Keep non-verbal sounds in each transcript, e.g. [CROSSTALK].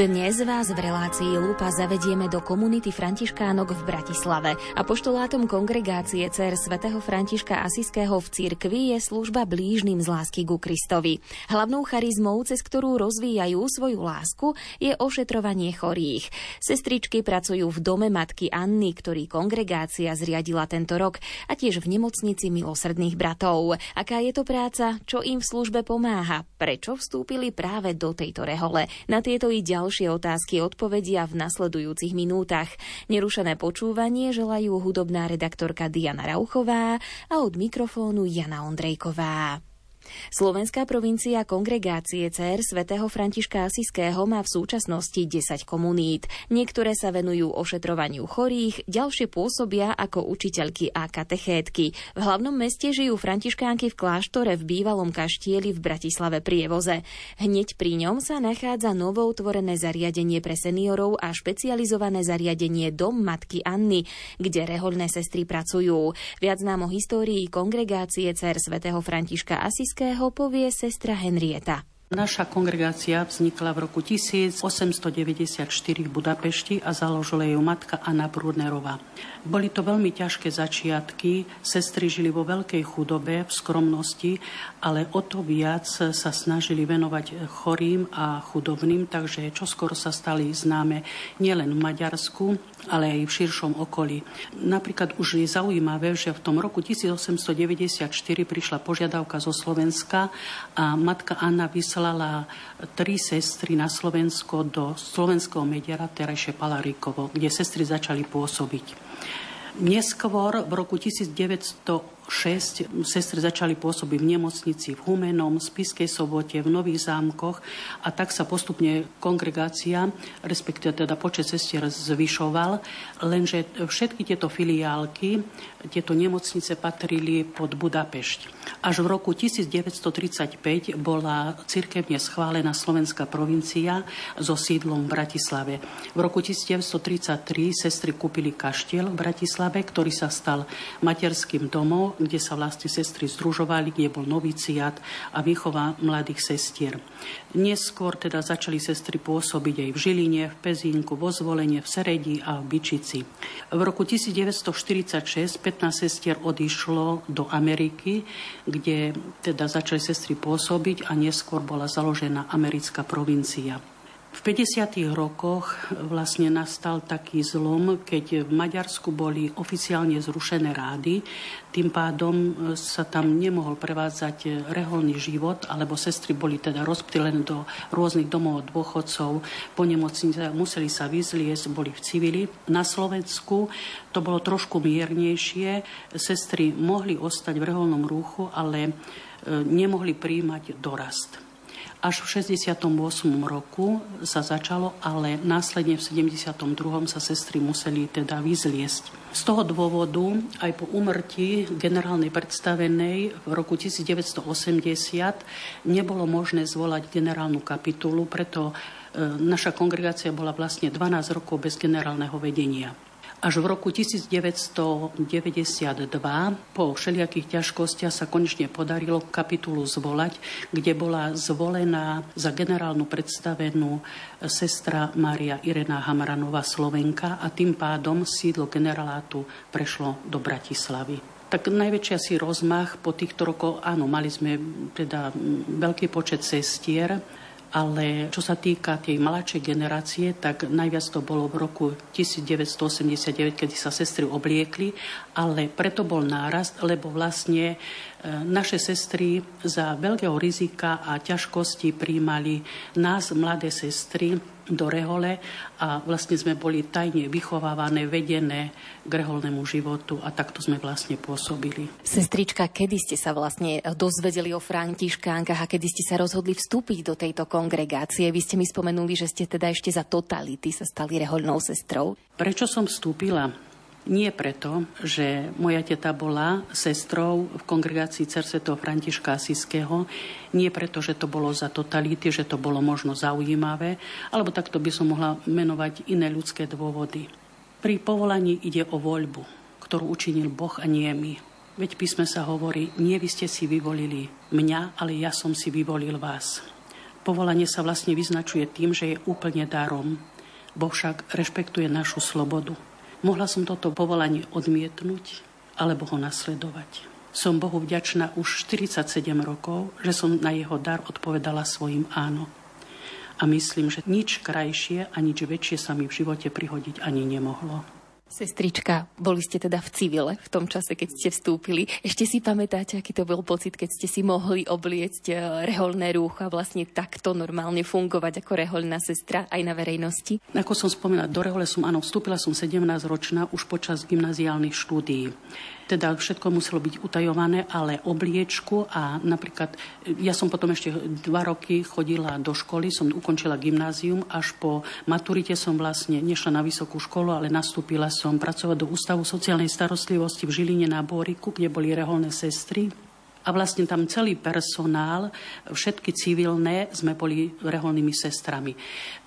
Dnes vás v relácii Lupa zavedieme do komunity Františkánok v Bratislave. A poštolátom kongregácie Cer svätého Františka Asiského v cirkvi je služba blížnym z lásky ku Kristovi. Hlavnou charizmou, cez ktorú rozvíjajú svoju lásku, je ošetrovanie chorých. Sestričky pracujú v dome matky Anny, ktorý kongregácia zriadila tento rok, a tiež v nemocnici milosrdných bratov. Aká je to práca? Čo im v službe pomáha? Prečo vstúpili práve do tejto rehole? Na tieto i ďalej ďalšie otázky odpovedia v nasledujúcich minútach. Nerušené počúvanie želajú hudobná redaktorka Diana Rauchová a od mikrofónu Jana Ondrejková. Slovenská provincia kongregácie CR svätého Františka Asiského má v súčasnosti 10 komunít. Niektoré sa venujú ošetrovaniu chorých, ďalšie pôsobia ako učiteľky a katechétky. V hlavnom meste žijú františkánky v kláštore v bývalom kaštieli v Bratislave Prievoze. Hneď pri ňom sa nachádza tvorené zariadenie pre seniorov a špecializované zariadenie Dom Matky Anny, kde rehoľné sestry pracujú. Viac nám o histórii kongregácie CR svätého Františka Asiského Košického povie sestra Henrieta. Naša kongregácia vznikla v roku 1894 v Budapešti a založila ju matka Anna Brudnerová. Boli to veľmi ťažké začiatky, sestry žili vo veľkej chudobe, v skromnosti, ale o to viac sa snažili venovať chorým a chudobným, takže čoskoro sa stali známe nielen v Maďarsku, ale aj v širšom okolí. Napríklad už je zaujímavé, že v tom roku 1894 prišla požiadavka zo Slovenska a matka Anna vyslala tri sestry na Slovensko do slovenského mediara terajšie Palaríkovo, kde sestry začali pôsobiť. Neskôr v roku 1900 6 sestry začali pôsobiť v nemocnici v Humenom, Spiskej sobote, v Nových zámkoch a tak sa postupne kongregácia, respektíve teda počet sestier zvyšoval, lenže všetky tieto filiálky, tieto nemocnice patrili pod Budapešť. Až v roku 1935 bola cirkevne schválená slovenská provincia so sídlom v Bratislave. V roku 1933 sestry kúpili kaštiel v Bratislave, ktorý sa stal materským domom, kde sa vlastne sestry združovali, kde bol noviciat a výchova mladých sestier. Neskôr teda začali sestry pôsobiť aj v Žiline, v Pezínku, vo Zvolenie, v Seredi a v Bičici. V roku 1946 15 sestier odišlo do Ameriky, kde teda začali sestry pôsobiť a neskôr bola založená americká provincia. V 50. rokoch vlastne nastal taký zlom, keď v Maďarsku boli oficiálne zrušené rády, tým pádom e, sa tam nemohol prevádzať reholný život, alebo sestry boli teda rozptýlené do rôznych domov dôchodcov, po nemocnice museli sa vyzliesť, boli v civili. Na Slovensku to bolo trošku miernejšie, sestry mohli ostať v reholnom rúchu, ale e, nemohli príjmať dorast. Až v 68. roku sa začalo, ale následne v 72. sa sestry museli teda vyzliesť. Z toho dôvodu aj po umrti generálnej predstavenej v roku 1980 nebolo možné zvolať generálnu kapitulu, preto e, naša kongregácia bola vlastne 12 rokov bez generálneho vedenia. Až v roku 1992 po všelijakých ťažkostiach sa konečne podarilo kapitulu zvolať, kde bola zvolená za generálnu predstavenú sestra Mária Irena Hamranová Slovenka a tým pádom sídlo generálátu prešlo do Bratislavy. Tak najväčšia si rozmach po týchto rokoch, áno, mali sme teda veľký počet sestier, ale čo sa týka tej mladšej generácie, tak najviac to bolo v roku 1989, kedy sa sestry obliekli, ale preto bol nárast, lebo vlastne e, naše sestry za veľkého rizika a ťažkosti príjmali nás, mladé sestry, do rehole a vlastne sme boli tajne vychovávané, vedené k reholnému životu a takto sme vlastne pôsobili. Sestrička, kedy ste sa vlastne dozvedeli o františkánkach a kedy ste sa rozhodli vstúpiť do tejto kongregácie? Vy ste mi spomenuli, že ste teda ešte za totality sa stali reholnou sestrou. Prečo som vstúpila? Nie preto, že moja teta bola sestrou v kongregácii Cer. Františka Asiského, nie preto, že to bolo za totality, že to bolo možno zaujímavé, alebo takto by som mohla menovať iné ľudské dôvody. Pri povolaní ide o voľbu, ktorú učinil Boh a nie my. Veď písme sa hovorí, nie vy ste si vyvolili mňa, ale ja som si vyvolil vás. Povolanie sa vlastne vyznačuje tým, že je úplne darom. Boh však rešpektuje našu slobodu. Mohla som toto povolanie odmietnúť alebo ho nasledovať. Som Bohu vďačná už 47 rokov, že som na jeho dar odpovedala svojim áno. A myslím, že nič krajšie a nič väčšie sa mi v živote prihodiť ani nemohlo. Sestrička, boli ste teda v civile v tom čase, keď ste vstúpili. Ešte si pamätáte, aký to bol pocit, keď ste si mohli obliecť eh, reholné rúcha a vlastne takto normálne fungovať ako reholná sestra aj na verejnosti? Ako som spomínala, do rehole som, áno, vstúpila som 17 ročná už počas gymnaziálnych štúdií teda všetko muselo byť utajované, ale obliečku a napríklad, ja som potom ešte dva roky chodila do školy, som ukončila gymnázium, až po maturite som vlastne nešla na vysokú školu, ale nastúpila som pracovať do Ústavu sociálnej starostlivosti v Žiline na Bóriku, kde boli reholné sestry a vlastne tam celý personál, všetky civilné, sme boli reholnými sestrami.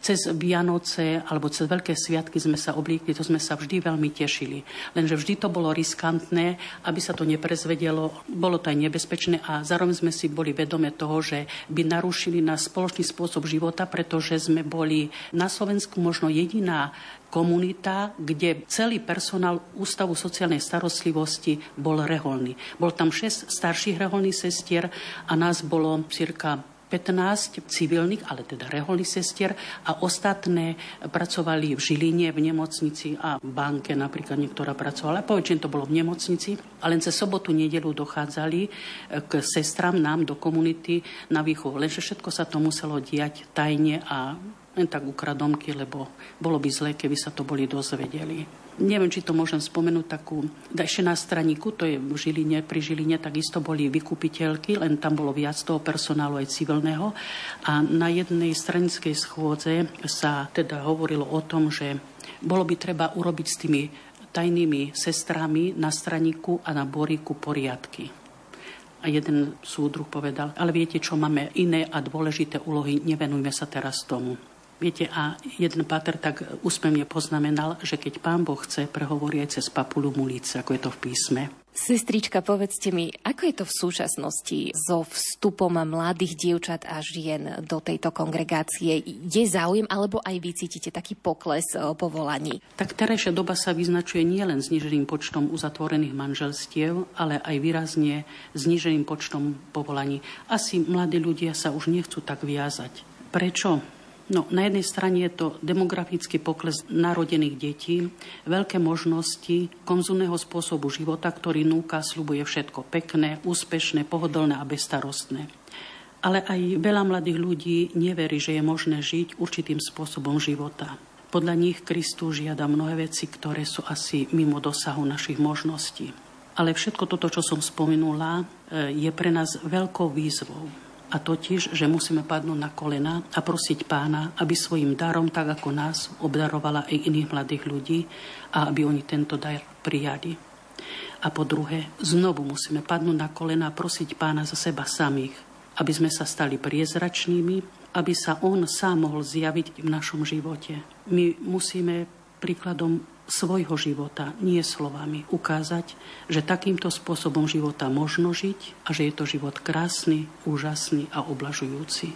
Cez Vianoce alebo cez Veľké sviatky sme sa oblíkli, to sme sa vždy veľmi tešili. Lenže vždy to bolo riskantné, aby sa to neprezvedelo, bolo to aj nebezpečné a zároveň sme si boli vedome toho, že by narušili náš spoločný spôsob života, pretože sme boli na Slovensku možno jediná komunita, kde celý personál Ústavu sociálnej starostlivosti bol reholný. Bol tam 6 starších reholných sestier a nás bolo cirka 15 civilných, ale teda reholných sestier a ostatné pracovali v Žiline, v nemocnici a v banke napríklad niektorá pracovala. Poväčšine to bolo v nemocnici a len cez sobotu, nedelu dochádzali k sestram nám do komunity na výchovu. Lenže všetko sa to muselo diať tajne a len tak ukradomky, lebo bolo by zlé, keby sa to boli dozvedeli. Neviem, či to môžem spomenúť takú, ešte na straníku, to je v Žiline, pri Žiline takisto boli vykupiteľky, len tam bolo viac toho personálu aj civilného. A na jednej stranickej schôdze sa teda hovorilo o tom, že bolo by treba urobiť s tými tajnými sestrami na straníku a na boríku poriadky. A jeden súdruh povedal, ale viete čo, máme iné a dôležité úlohy, nevenujme sa teraz tomu. Viete, a jeden pater tak úsmevne poznamenal, že keď pán Boh chce, prehovorí aj cez papulu mulice, ako je to v písme. Sestrička, povedzte mi, ako je to v súčasnosti so vstupom mladých dievčat a žien do tejto kongregácie? Je záujem, alebo aj vy cítite taký pokles povolaní? Tak terajšia doba sa vyznačuje nielen zniženým počtom uzatvorených manželstiev, ale aj výrazne zniženým počtom povolaní. Asi mladí ľudia sa už nechcú tak viazať. Prečo? No, na jednej strane je to demografický pokles narodených detí, veľké možnosti konzumného spôsobu života, ktorý núka, slubuje všetko pekné, úspešné, pohodlné a bezstarostné. Ale aj veľa mladých ľudí neverí, že je možné žiť určitým spôsobom života. Podľa nich Kristus žiada mnohé veci, ktoré sú asi mimo dosahu našich možností. Ale všetko toto, čo som spomenula, e, je pre nás veľkou výzvou a totiž, že musíme padnúť na kolena a prosiť pána, aby svojim darom, tak ako nás, obdarovala aj iných mladých ľudí a aby oni tento dar prijali. A po druhé, znovu musíme padnúť na kolena a prosiť pána za seba samých, aby sme sa stali priezračnými, aby sa on sám mohol zjaviť v našom živote. My musíme príkladom svojho života, nie slovami, ukázať, že takýmto spôsobom života možno žiť a že je to život krásny, úžasný a oblažujúci.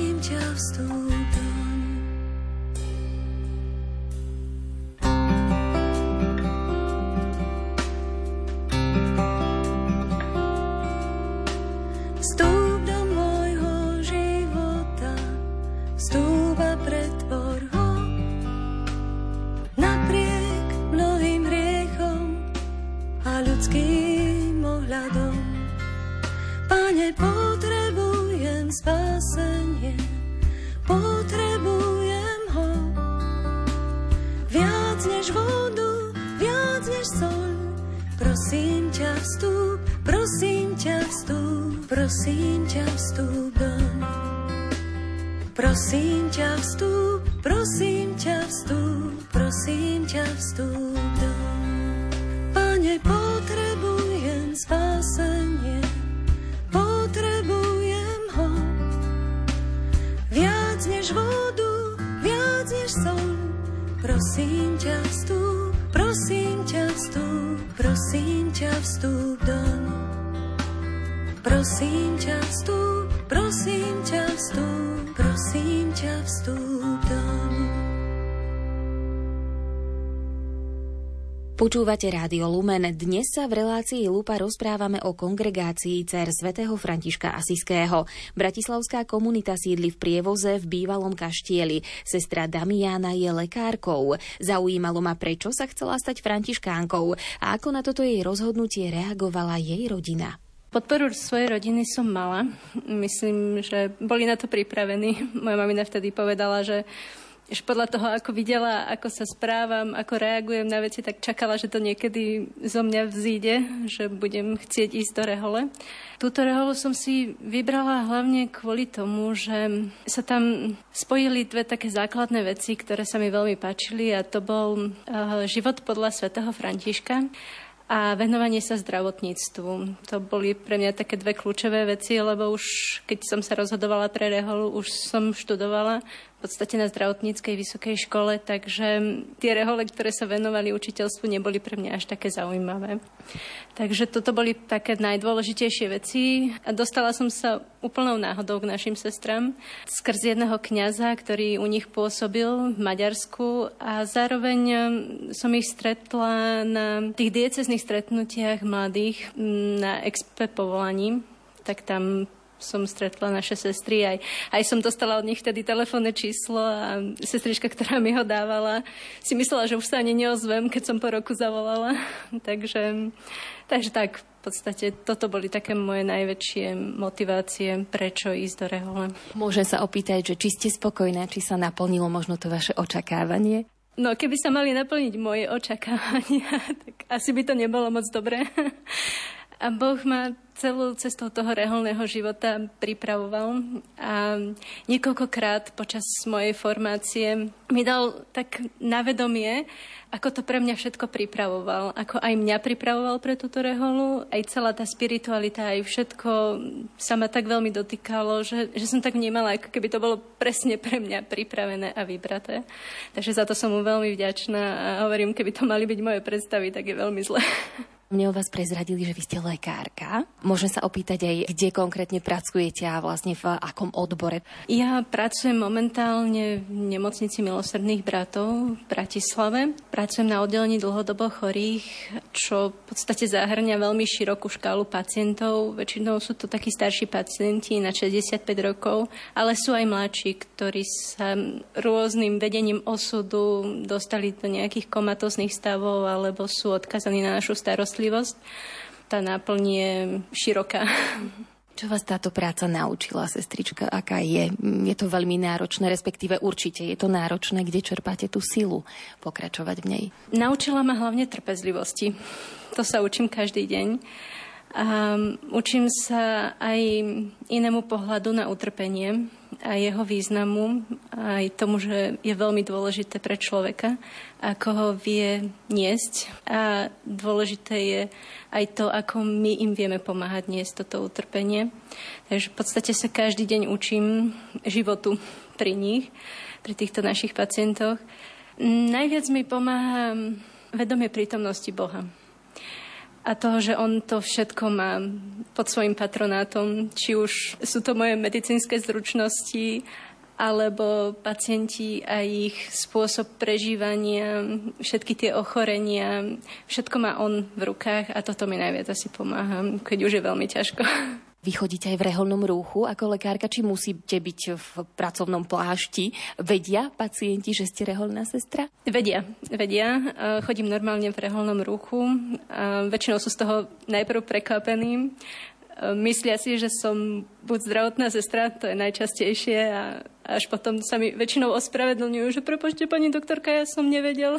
Prosím ťa vstúp, prosím ťa vstúp, prosím ťa vstúp do. Pane, potrebujem spásenie, potrebujem ho. Viac než vodu, viac než sol, prosím ťa vstúp, prosím ťa vstúp, prosím ťa vstúp do. Prosím ťa vstúp, prosím ťa vstúp, Počúvate Rádio Lumen. Dnes sa v relácii Lupa rozprávame o kongregácii cer svätého Františka Asiského. Bratislavská komunita sídli v prievoze v bývalom kaštieli. Sestra Damiana je lekárkou. Zaujímalo ma, prečo sa chcela stať františkánkou a ako na toto jej rozhodnutie reagovala jej rodina. Podporu svojej rodiny som mala. Myslím, že boli na to pripravení. Moja mamina vtedy povedala, že že podľa toho, ako videla, ako sa správam, ako reagujem na veci, tak čakala, že to niekedy zo mňa vzíde, že budem chcieť ísť do rehole. Túto reholu som si vybrala hlavne kvôli tomu, že sa tam spojili dve také základné veci, ktoré sa mi veľmi páčili a to bol uh, život podľa svätého Františka a venovanie sa zdravotníctvu. To boli pre mňa také dve kľúčové veci, lebo už keď som sa rozhodovala pre reholu, už som študovala podstate na zdravotníckej vysokej škole, takže tie rehole, ktoré sa venovali učiteľstvu, neboli pre mňa až také zaujímavé. Takže toto boli také najdôležitejšie veci. A dostala som sa úplnou náhodou k našim sestram. Skrz jedného kňaza, ktorý u nich pôsobil v Maďarsku. A zároveň som ich stretla na tých diecezných stretnutiach mladých na expe povolaní tak tam som stretla naše sestry, aj, aj som dostala od nich vtedy telefónne číslo a sestrička, ktorá mi ho dávala, si myslela, že už sa ani neozvem, keď som po roku zavolala. [LAUGHS] takže, takže tak, v podstate toto boli také moje najväčšie motivácie, prečo ísť do rehole. Môžem sa opýtať, že či ste spokojná, či sa naplnilo možno to vaše očakávanie? No, keby sa mali naplniť moje očakávania, [LAUGHS] tak asi by to nebolo moc dobré. [LAUGHS] A Boh ma celú cestou toho reholného života pripravoval a niekoľkokrát počas mojej formácie mi dal tak na vedomie, ako to pre mňa všetko pripravoval. Ako aj mňa pripravoval pre túto reholu, aj celá tá spiritualita, aj všetko sa ma tak veľmi dotýkalo, že, že som tak vnímala, ako keby to bolo presne pre mňa pripravené a vybraté. Takže za to som mu veľmi vďačná a hovorím, keby to mali byť moje predstavy, tak je veľmi zle. Mne o vás prezradili, že vy ste lekárka. Môžem sa opýtať aj, kde konkrétne pracujete a vlastne v akom odbore? Ja pracujem momentálne v nemocnici milosrdných bratov v Bratislave. Pracujem na oddelení dlhodobo chorých, čo v podstate zahrňa veľmi širokú škálu pacientov. Väčšinou sú to takí starší pacienti na 65 rokov, ale sú aj mladší, ktorí sa rôznym vedením osudu dostali do nejakých komatozných stavov alebo sú odkazaní na našu starostlivosť starostlivosť. Tá náplň je široká. [LAUGHS] Čo vás táto práca naučila, sestrička? Aká je? Je to veľmi náročné, respektíve určite je to náročné, kde čerpáte tú silu pokračovať v nej? Naučila ma hlavne trpezlivosti. To sa učím každý deň. A učím sa aj inému pohľadu na utrpenie a jeho významu, aj tomu, že je veľmi dôležité pre človeka, ako ho vie niesť. A dôležité je aj to, ako my im vieme pomáhať niesť toto utrpenie. Takže v podstate sa každý deň učím životu pri nich, pri týchto našich pacientoch. Najviac mi pomáha vedomie prítomnosti Boha a toho, že on to všetko má pod svojim patronátom, či už sú to moje medicínske zručnosti, alebo pacienti a ich spôsob prežívania, všetky tie ochorenia, všetko má on v rukách a toto mi najviac asi pomáha, keď už je veľmi ťažko. [LAUGHS] Vy chodíte aj v reholnom rúchu ako lekárka, či musíte byť v pracovnom plášti? Vedia pacienti, že ste reholná sestra? Vedia, vedia. Chodím normálne v reholnom ruchu. Väčšinou sú z toho najprv prekvapení. Myslia si, že som buď zdravotná sestra, to je najčastejšie, a až potom sa mi väčšinou ospravedlňujú, že prepočte pani doktorka, ja som nevedel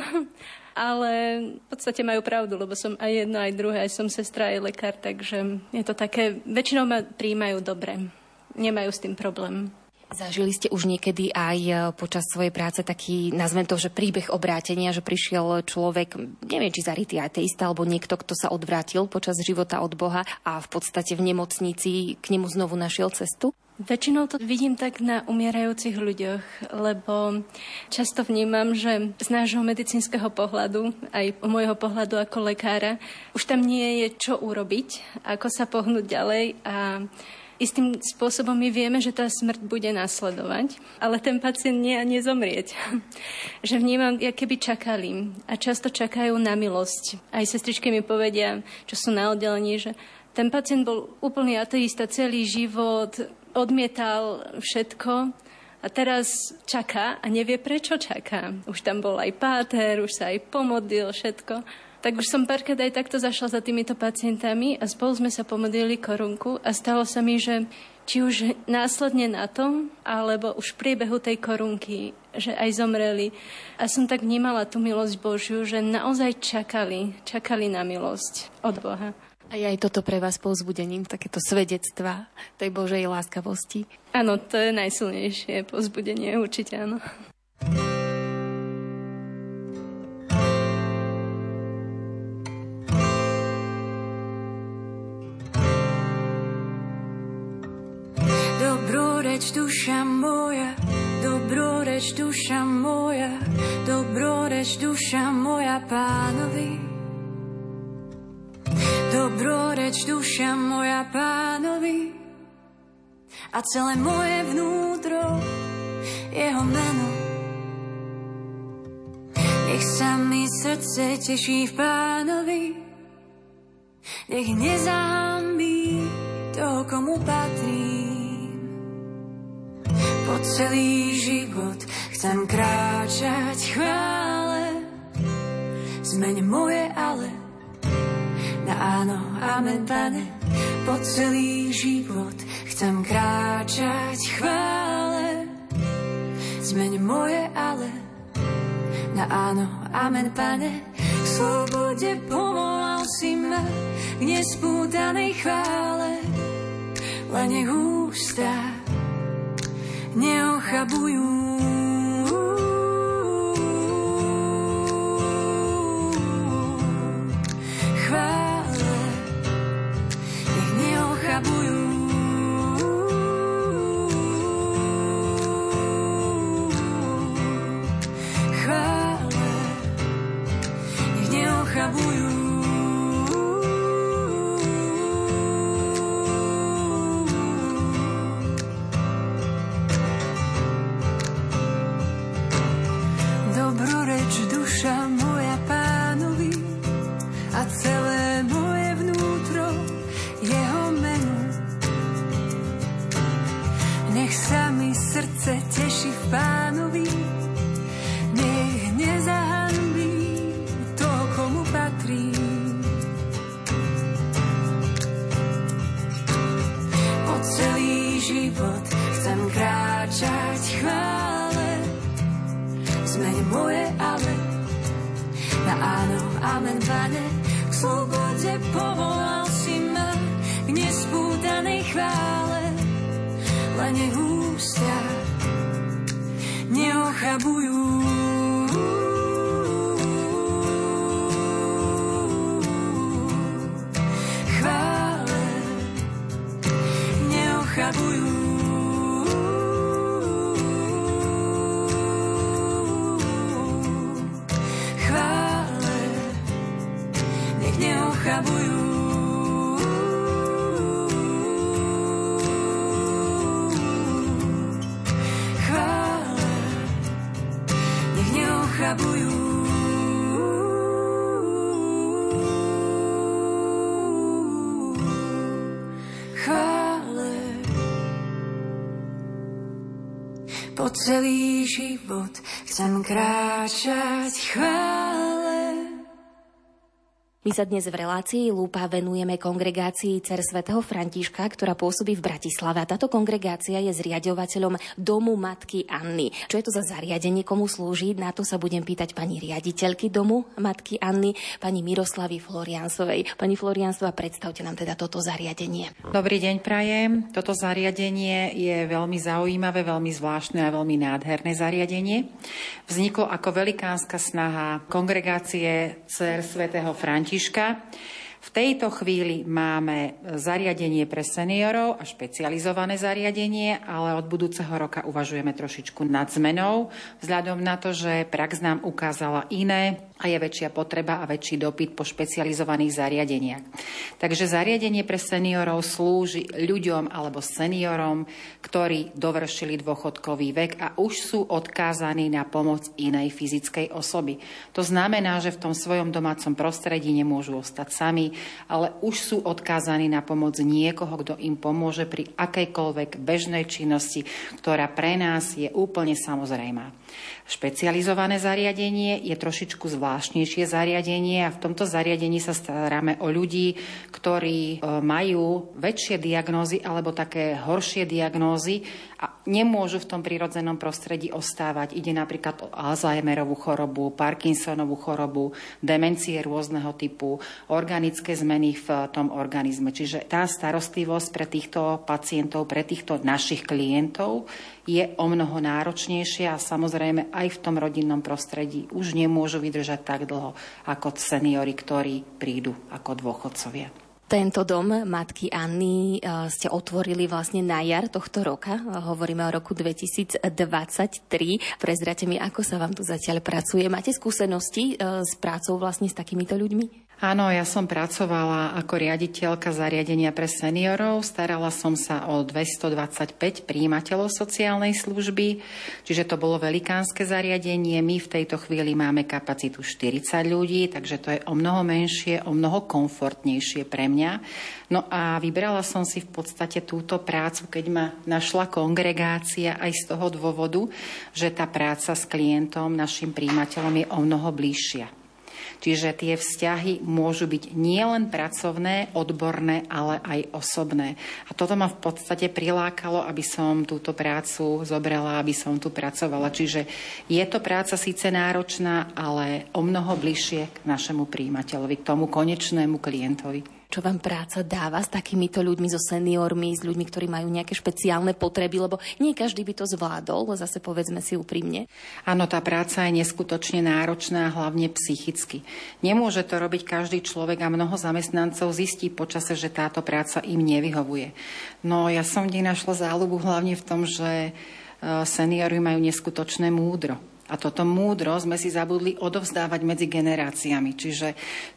ale v podstate majú pravdu, lebo som aj jedno, aj druhé, aj som sestra, aj lekár, takže je to také, väčšinou ma príjmajú dobre, nemajú s tým problém. Zažili ste už niekedy aj e, počas svojej práce taký, nazvem to, že príbeh obrátenia, že prišiel človek, neviem, či zarytý ateista, alebo niekto, kto sa odvrátil počas života od Boha a v podstate v nemocnici k nemu znovu našiel cestu? Väčšinou to vidím tak na umierajúcich ľuďoch, lebo často vnímam, že z nášho medicínskeho pohľadu, aj môjho pohľadu ako lekára, už tam nie je čo urobiť, ako sa pohnúť ďalej a istým spôsobom my vieme, že tá smrť bude následovať, ale ten pacient nie a nezomrieť. [LAUGHS] že vnímam, jak keby čakali a často čakajú na milosť. Aj sestričky mi povedia, čo sú na oddelení, že ten pacient bol úplný ateista celý život, odmietal všetko a teraz čaká a nevie, prečo čaká. Už tam bol aj páter, už sa aj pomodlil, všetko. Tak už som párkrát aj takto zašla za týmito pacientami a spolu sme sa pomodlili korunku a stalo sa mi, že či už následne na to, alebo už v priebehu tej korunky, že aj zomreli. A som tak vnímala tú milosť Božiu, že naozaj čakali, čakali na milosť od Boha. A je aj toto pre vás povzbudením, takéto svedectva tej Božej láskavosti? Áno, to je najsilnejšie povzbudenie, určite áno. Dobroreč duša moja, dobroreč duša moja, dobroreč duša moja pánovi. Dobroreč duša moja pánovi a celé moje vnútro jeho meno. Nech sa mi srdce teší v pánovi, nech nezahambí toho, komu patrím. Po celý život chcem kráčať chvále, zmeň moje ale áno, amen, pane, po celý život chcem kráčať chvále. Zmeň moje ale na áno, amen, pane, k slobode povolal si ma k nespútanej chvále. Len nech ústa neochabujú celý život chcem kráčať chvále. My sa dnes v relácii Lúpa venujeme kongregácii Cer svätého Františka, ktorá pôsobí v Bratislave. Táto kongregácia je zriadovateľom Domu Matky Anny. Čo je to za zariadenie, komu slúži? Na to sa budem pýtať pani riaditeľky Domu Matky Anny, pani Miroslavy Floriansovej. Pani Floriansova, predstavte nám teda toto zariadenie. Dobrý deň, prajem. Toto zariadenie je veľmi zaujímavé, veľmi zvláštne a veľmi nádherné zariadenie. Vzniklo ako velikánska snaha kongregácie Cer svätého Františka Františka. V tejto chvíli máme zariadenie pre seniorov a špecializované zariadenie, ale od budúceho roka uvažujeme trošičku nad zmenou, vzhľadom na to, že prax nám ukázala iné a je väčšia potreba a väčší dopyt po špecializovaných zariadeniach. Takže zariadenie pre seniorov slúži ľuďom alebo seniorom, ktorí dovršili dôchodkový vek a už sú odkázaní na pomoc inej fyzickej osoby. To znamená, že v tom svojom domácom prostredí nemôžu ostať sami, ale už sú odkázaní na pomoc niekoho, kto im pomôže pri akejkoľvek bežnej činnosti, ktorá pre nás je úplne samozrejmá. Špecializované zariadenie je trošičku zvláštnejšie zariadenie a v tomto zariadení sa staráme o ľudí, ktorí e, majú väčšie diagnózy alebo také horšie diagnózy nemôžu v tom prirodzenom prostredí ostávať. Ide napríklad o Alzheimerovú chorobu, Parkinsonovú chorobu, demencie rôzneho typu, organické zmeny v tom organizme. Čiže tá starostlivosť pre týchto pacientov, pre týchto našich klientov je o mnoho náročnejšia a samozrejme aj v tom rodinnom prostredí už nemôžu vydržať tak dlho ako seniory, ktorí prídu ako dôchodcovia. Tento dom matky Anny e, ste otvorili vlastne na jar tohto roka. Hovoríme o roku 2023. Prezrate mi, ako sa vám tu zatiaľ pracuje. Máte skúsenosti e, s prácou vlastne s takýmito ľuďmi? Áno, ja som pracovala ako riaditeľka zariadenia pre seniorov. Starala som sa o 225 príjimateľov sociálnej služby, čiže to bolo velikánske zariadenie. My v tejto chvíli máme kapacitu 40 ľudí, takže to je o mnoho menšie, o mnoho komfortnejšie pre mňa. No a vybrala som si v podstate túto prácu, keď ma našla kongregácia aj z toho dôvodu, že tá práca s klientom, našim príjimateľom je o mnoho bližšia. Čiže tie vzťahy môžu byť nielen pracovné, odborné, ale aj osobné. A toto ma v podstate prilákalo, aby som túto prácu zobrala, aby som tu pracovala. Čiže je to práca síce náročná, ale o mnoho bližšie k našemu príjimateľovi, k tomu konečnému klientovi čo vám práca dáva s takýmito ľuďmi, so seniormi, s ľuďmi, ktorí majú nejaké špeciálne potreby, lebo nie každý by to zvládol, zase povedzme si úprimne. Áno, tá práca je neskutočne náročná, hlavne psychicky. Nemôže to robiť každý človek a mnoho zamestnancov zistí počase, že táto práca im nevyhovuje. No ja som vždy našla záľubu hlavne v tom, že e, seniory majú neskutočné múdro. A toto múdro sme si zabudli odovzdávať medzi generáciami. Čiže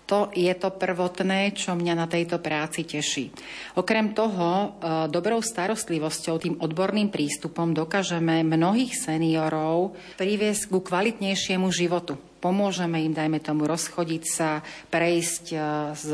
to je to prvotné, čo mňa na tejto práci teší. Okrem toho, e, dobrou starostlivosťou, tým odborným prístupom dokážeme mnohých seniorov priviesť ku kvalitnejšiemu životu pomôžeme im, dajme tomu, rozchodiť sa, prejsť e, z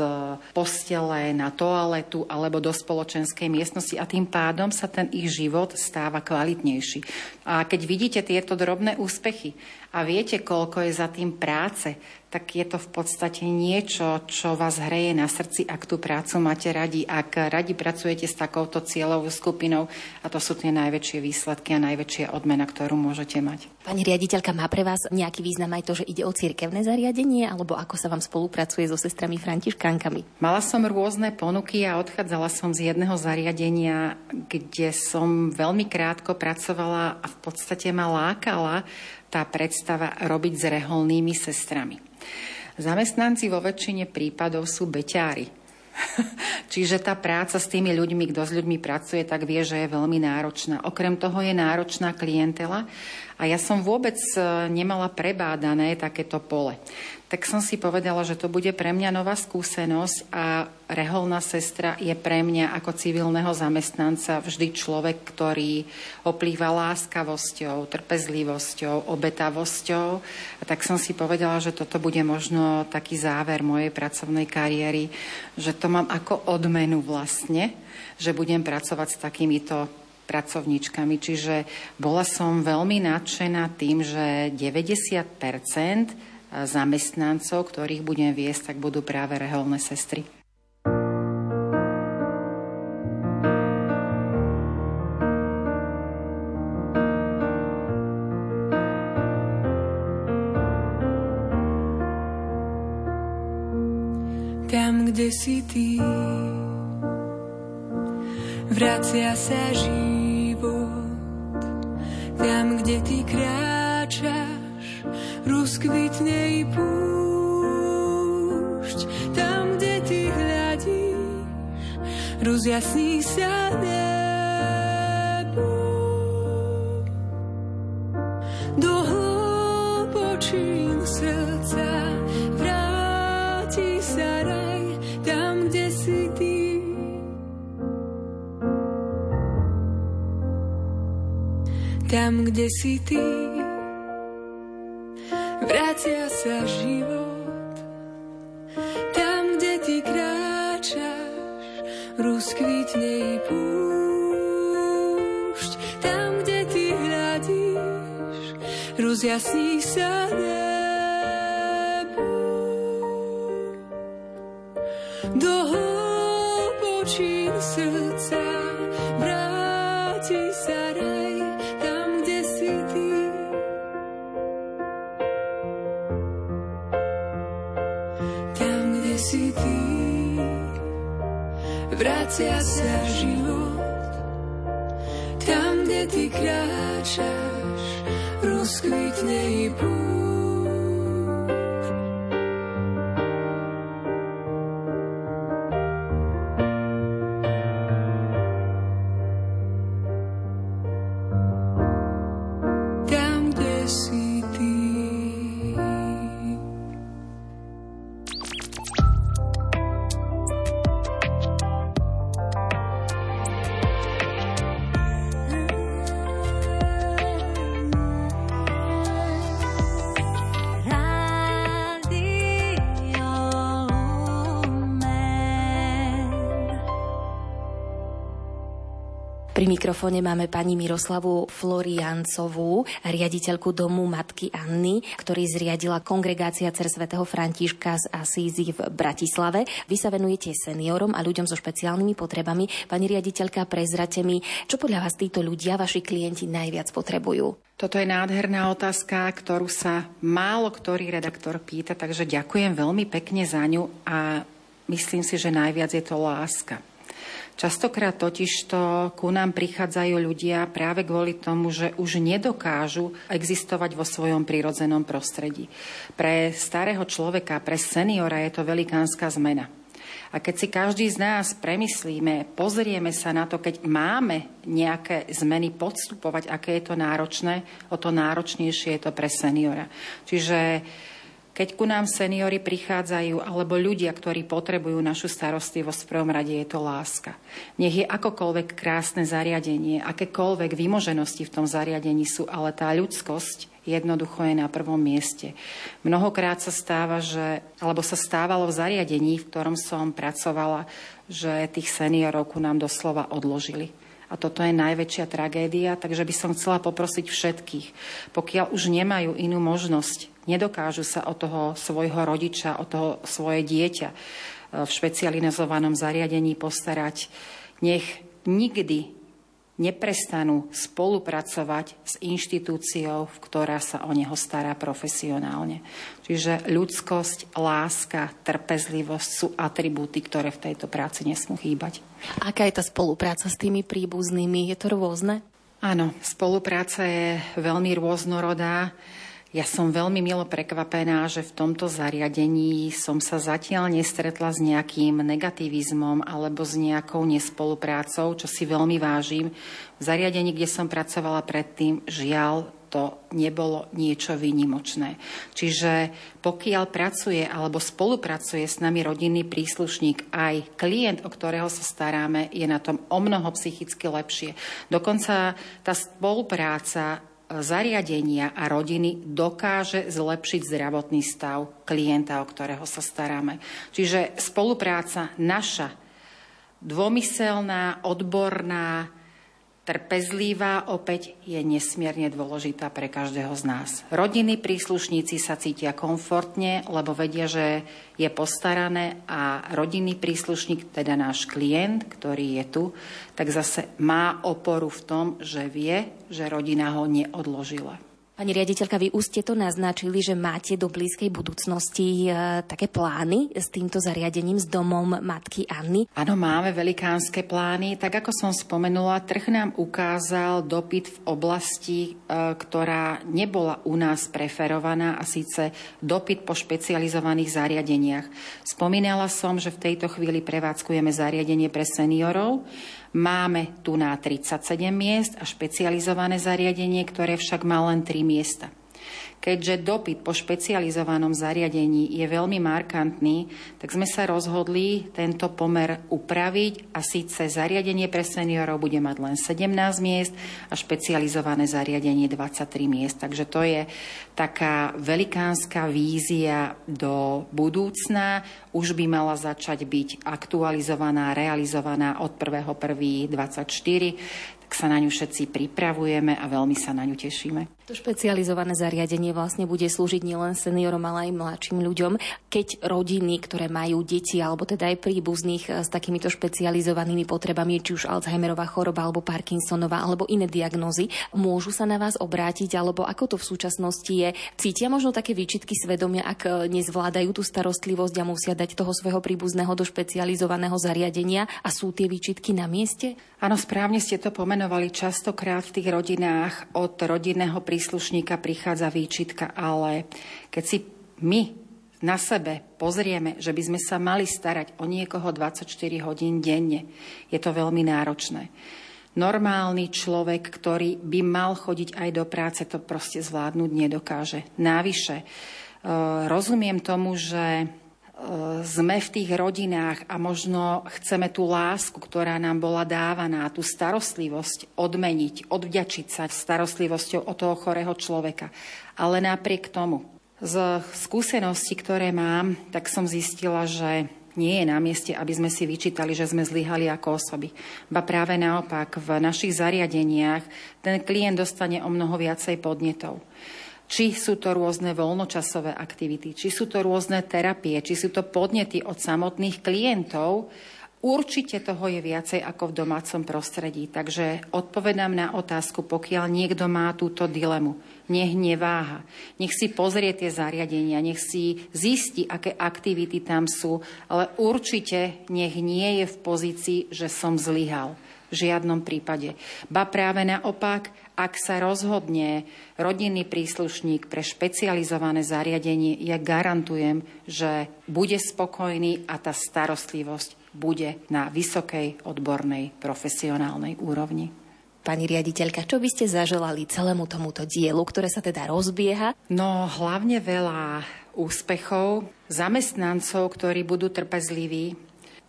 postele na toaletu alebo do spoločenskej miestnosti a tým pádom sa ten ich život stáva kvalitnejší. A keď vidíte tieto drobné úspechy a viete, koľko je za tým práce, tak je to v podstate niečo, čo vás hreje na srdci, ak tú prácu máte radi, ak radi pracujete s takouto cieľovou skupinou a to sú tie najväčšie výsledky a najväčšia odmena, ktorú môžete mať. Pani riaditeľka, má pre vás nejaký význam aj to, že ide o cirkevné zariadenie, alebo ako sa vám spolupracuje so sestrami františkánkami? Mala som rôzne ponuky a odchádzala som z jedného zariadenia, kde som veľmi krátko pracovala a v podstate ma lákala tá predstava robiť s reholnými sestrami. Zamestnanci vo väčšine prípadov sú beťári. [LAUGHS] Čiže tá práca s tými ľuďmi, kto s ľuďmi pracuje, tak vie, že je veľmi náročná. Okrem toho je náročná klientela a ja som vôbec e, nemala prebádané takéto pole. Tak som si povedala, že to bude pre mňa nová skúsenosť a reholná sestra je pre mňa ako civilného zamestnanca vždy človek, ktorý oplýva láskavosťou, trpezlivosťou, obetavosťou. A tak som si povedala, že toto bude možno taký záver mojej pracovnej kariéry, že to mám ako odmenu vlastne, že budem pracovať s takýmito pracovníčkami. Čiže bola som veľmi nadšená tým, že 90 zamestnancov, ktorých budem viesť, tak budú práve reholné sestry. Tam, kde si ty, vracia sa život. Tam, kde ty kráčaš, rozkvitne i púšť. Tam, kde ty hľadíš, rozjasní sa nebo. Do hlbočín srdca vráti sa raj, tam, kde si ty. Tam, kde si ty, rozjasní sa nebo. Pri mikrofóne máme pani Miroslavu Floriancovú, riaditeľku domu matky Anny, ktorý zriadila kongregácia Cer svätého Františka z Asízy v Bratislave. Vy sa venujete seniorom a ľuďom so špeciálnymi potrebami. Pani riaditeľka, prezrate mi, čo podľa vás títo ľudia, vaši klienti najviac potrebujú? Toto je nádherná otázka, ktorú sa málo ktorý redaktor pýta, takže ďakujem veľmi pekne za ňu a myslím si, že najviac je to láska. Častokrát totižto ku nám prichádzajú ľudia práve kvôli tomu, že už nedokážu existovať vo svojom prírodzenom prostredí. Pre starého človeka, pre seniora je to velikánska zmena. A keď si každý z nás premyslíme, pozrieme sa na to, keď máme nejaké zmeny podstupovať, aké je to náročné, o to náročnejšie je to pre seniora. Čiže keď ku nám seniory prichádzajú, alebo ľudia, ktorí potrebujú našu starostlivosť, v prvom rade je to láska. Nech je akokoľvek krásne zariadenie, akékoľvek vymoženosti v tom zariadení sú, ale tá ľudskosť jednoducho je na prvom mieste. Mnohokrát sa stáva, že, alebo sa stávalo v zariadení, v ktorom som pracovala, že tých seniorov ku nám doslova odložili. A toto je najväčšia tragédia, takže by som chcela poprosiť všetkých, pokiaľ už nemajú inú možnosť, nedokážu sa o toho svojho rodiča, o toho svoje dieťa e, v špecializovanom zariadení postarať, nech nikdy neprestanú spolupracovať s inštitúciou, ktorá sa o neho stará profesionálne. Čiže ľudskosť, láska, trpezlivosť sú atribúty, ktoré v tejto práci nesmú chýbať. Aká je tá spolupráca s tými príbuznými? Je to rôzne? Áno, spolupráca je veľmi rôznorodá. Ja som veľmi milo prekvapená, že v tomto zariadení som sa zatiaľ nestretla s nejakým negativizmom alebo s nejakou nespoluprácou, čo si veľmi vážim. V zariadení, kde som pracovala predtým, žiaľ, to nebolo niečo výnimočné. Čiže pokiaľ pracuje alebo spolupracuje s nami rodinný príslušník, aj klient, o ktorého sa staráme, je na tom o mnoho psychicky lepšie. Dokonca tá spolupráca zariadenia a rodiny dokáže zlepšiť zdravotný stav klienta, o ktorého sa staráme. Čiže spolupráca naša, dvomyselná, odborná, Trpezlivá opäť je nesmierne dôležitá pre každého z nás. Rodiny príslušníci sa cítia komfortne, lebo vedia, že je postarané a rodinný príslušník, teda náš klient, ktorý je tu, tak zase má oporu v tom, že vie, že rodina ho neodložila. Pani riaditeľka, vy už ste to naznačili, že máte do blízkej budúcnosti e, také plány s týmto zariadením, s domom matky Anny? Áno, máme velikánske plány. Tak ako som spomenula, trh nám ukázal dopyt v oblasti, e, ktorá nebola u nás preferovaná a síce dopyt po špecializovaných zariadeniach. Spomínala som, že v tejto chvíli prevádzkujeme zariadenie pre seniorov Máme tu na 37 miest a špecializované zariadenie, ktoré však má len 3 miesta. Keďže dopyt po špecializovanom zariadení je veľmi markantný, tak sme sa rozhodli tento pomer upraviť a síce zariadenie pre seniorov bude mať len 17 miest a špecializované zariadenie 23 miest. Takže to je taká velikánska vízia do budúcna. Už by mala začať byť aktualizovaná, realizovaná od 1.1.24 tak sa na ňu všetci pripravujeme a veľmi sa na ňu tešíme. To špecializované zariadenie vlastne bude slúžiť nielen seniorom, ale aj mladším ľuďom. Keď rodiny, ktoré majú deti alebo teda aj príbuzných eh, s takýmito špecializovanými potrebami, či už Alzheimerová choroba alebo Parkinsonová alebo iné diagnózy, môžu sa na vás obrátiť alebo ako to v súčasnosti. Cítia možno také výčitky svedomia, ak eh, nezvládajú tú starostlivosť a musia dať toho svojho príbuzného do špecializovaného zariadenia a sú tie výčitky na mieste? Áno, správne ste to pomenovali, častokrát v tých rodinách od rodinného príslušníka prichádza výčitka, ale keď si my na sebe pozrieme, že by sme sa mali starať o niekoho 24 hodín denne, je to veľmi náročné. Normálny človek, ktorý by mal chodiť aj do práce, to proste zvládnuť nedokáže. Návyše, e, rozumiem tomu, že sme v tých rodinách a možno chceme tú lásku, ktorá nám bola dávaná, tú starostlivosť odmeniť, odvďačiť sa starostlivosťou o toho chorého človeka. Ale napriek tomu, z skúseností, ktoré mám, tak som zistila, že nie je na mieste, aby sme si vyčítali, že sme zlyhali ako osoby. Ba práve naopak, v našich zariadeniach ten klient dostane o mnoho viacej podnetov. Či sú to rôzne voľnočasové aktivity, či sú to rôzne terapie, či sú to podnety od samotných klientov, Určite toho je viacej ako v domácom prostredí. Takže odpovedám na otázku, pokiaľ niekto má túto dilemu, nech neváha, nech si pozrie tie zariadenia, nech si zistí, aké aktivity tam sú, ale určite nech nie je v pozícii, že som zlyhal. V žiadnom prípade. Ba práve naopak, ak sa rozhodne rodinný príslušník pre špecializované zariadenie, ja garantujem, že bude spokojný a tá starostlivosť bude na vysokej odbornej profesionálnej úrovni. Pani riaditeľka, čo by ste zaželali celému tomuto dielu, ktoré sa teda rozbieha? No, hlavne veľa úspechov, zamestnancov, ktorí budú trpezliví,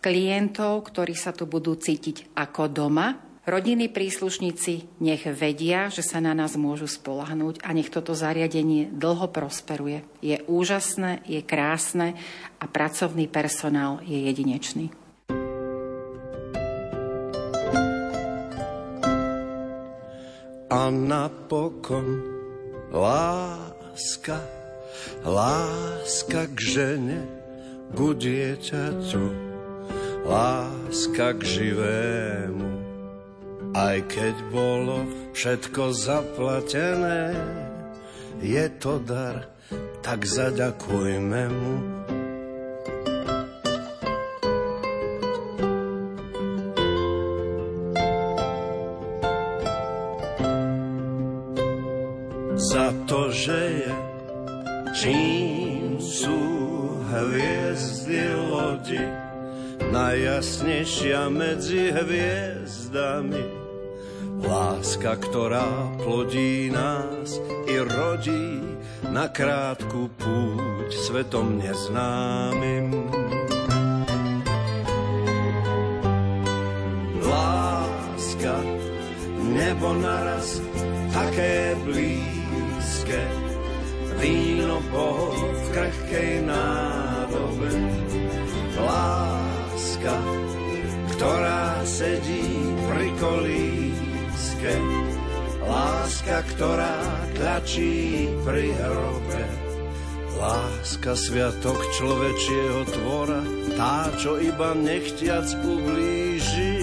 klientov, ktorí sa tu budú cítiť ako doma, Rodiny príslušníci nech vedia, že sa na nás môžu spolahnúť a nech toto zariadenie dlho prosperuje. Je úžasné, je krásne a pracovný personál je jedinečný. A napokon láska, láska k žene, ku dieťaťu, láska k živému aj keď bolo všetko zaplatené, je to dar, tak zaďakujme mu. Najjasnejšia medzi hviezdami Láska, ktorá plodí nás i rodí na krátku púť svetom neznámym. Láska, nebo naraz také blízke, víno Boh v krehkej nádobe. Láska, ktorá sedí pri kolí láska, ktorá kľačí pri hrobe. Láska sviatok človečieho tvora, tá, čo iba nechtiac ublíži.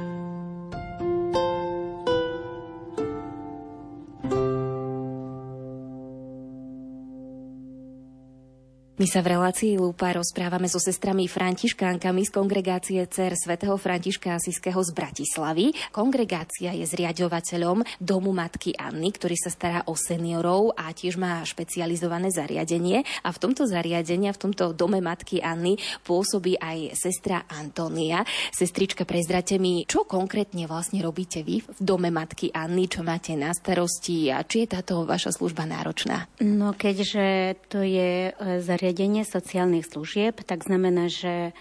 My sa v relácii Lúpa rozprávame so sestrami Františkánkami z kongregácie CER svätého Františka Asiského z Bratislavy. Kongregácia je zriadovateľom Domu Matky Anny, ktorý sa stará o seniorov a tiež má špecializované zariadenie. A v tomto zariadení, v tomto Dome Matky Anny pôsobí aj sestra Antonia. Sestrička, prezrate mi, čo konkrétne vlastne robíte vy v Dome Matky Anny, čo máte na starosti a či je táto vaša služba náročná? No keďže to je e, zariadenie zariadenie sociálnych služieb, tak znamená, že e,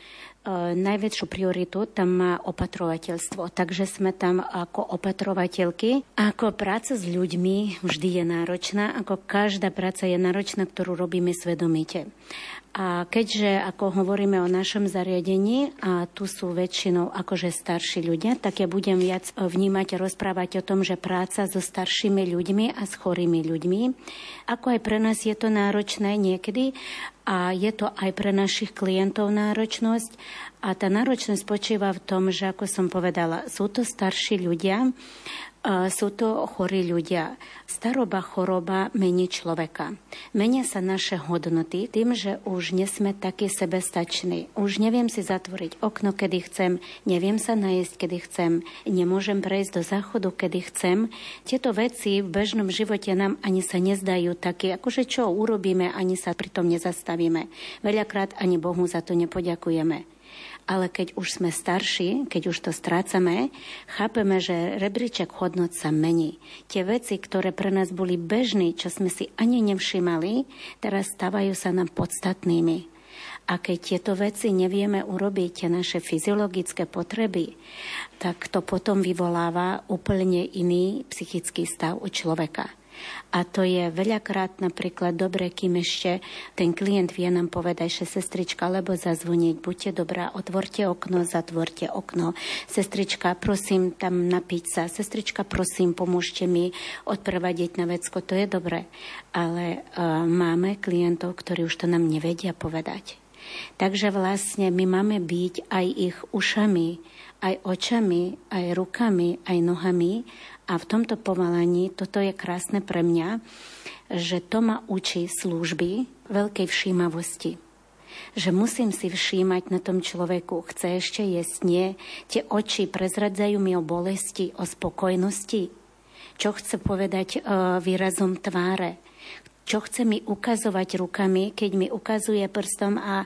najväčšiu prioritu tam má opatrovateľstvo. Takže sme tam ako opatrovateľky. Ako práca s ľuďmi vždy je náročná, ako každá práca je náročná, ktorú robíme svedomite. A keďže, ako hovoríme o našom zariadení, a tu sú väčšinou akože starší ľudia, tak ja budem viac vnímať a rozprávať o tom, že práca so staršími ľuďmi a s chorými ľuďmi, ako aj pre nás je to náročné niekedy a je to aj pre našich klientov náročnosť. A tá náročnosť spočíva v tom, že, ako som povedala, sú to starší ľudia, sú to chorí ľudia. Staroba choroba mení človeka. Menia sa naše hodnoty tým, že už nesme takí sebestační. Už neviem si zatvoriť okno, kedy chcem, neviem sa najesť, kedy chcem, nemôžem prejsť do záchodu, kedy chcem. Tieto veci v bežnom živote nám ani sa nezdajú také, akože čo urobíme, ani sa pritom nezastavíme. Veľakrát ani Bohu za to nepoďakujeme ale keď už sme starší, keď už to strácame, chápeme, že rebríček hodnot sa mení. Tie veci, ktoré pre nás boli bežné, čo sme si ani nevšimali, teraz stávajú sa nám podstatnými. A keď tieto veci nevieme urobiť, tie naše fyziologické potreby, tak to potom vyvoláva úplne iný psychický stav u človeka. A to je veľakrát napríklad dobre, kým ešte ten klient vie nám povedať, že sestrička, alebo zazvoniť, buďte dobrá, otvorte okno, zatvorte okno. Sestrička, prosím tam napiť sa. Sestrička, prosím, pomôžte mi odprevadiť na vecko. To je dobre. Ale uh, máme klientov, ktorí už to nám nevedia povedať. Takže vlastne my máme byť aj ich ušami, aj očami, aj rukami, aj nohami a v tomto povalaní, toto je krásne pre mňa, že to ma učí služby veľkej všímavosti. Že musím si všímať na tom človeku, chce ešte jesť, nie. Tie oči prezradzajú mi o bolesti, o spokojnosti. Čo chce povedať uh, výrazom tváre čo chce mi ukazovať rukami, keď mi ukazuje prstom a,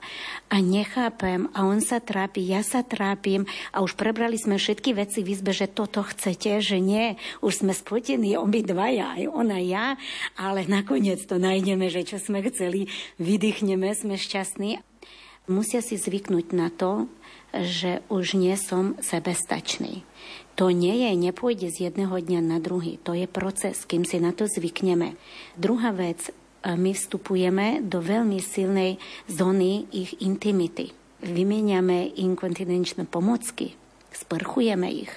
a nechápem a on sa trápi, ja sa trápim a už prebrali sme všetky veci v izbe, že toto chcete, že nie, už sme spotení obidvaja, aj ona, ja, ale nakoniec to nájdeme, že čo sme chceli, vydýchneme, sme šťastní. Musia si zvyknúť na to, že už nie som sebestačný. To nie je, nepôjde z jedného dňa na druhý. To je proces, kým si na to zvykneme. Druhá vec, my vstupujeme do veľmi silnej zóny ich intimity. Vymieňame inkontinenčné pomocky, sprchujeme ich.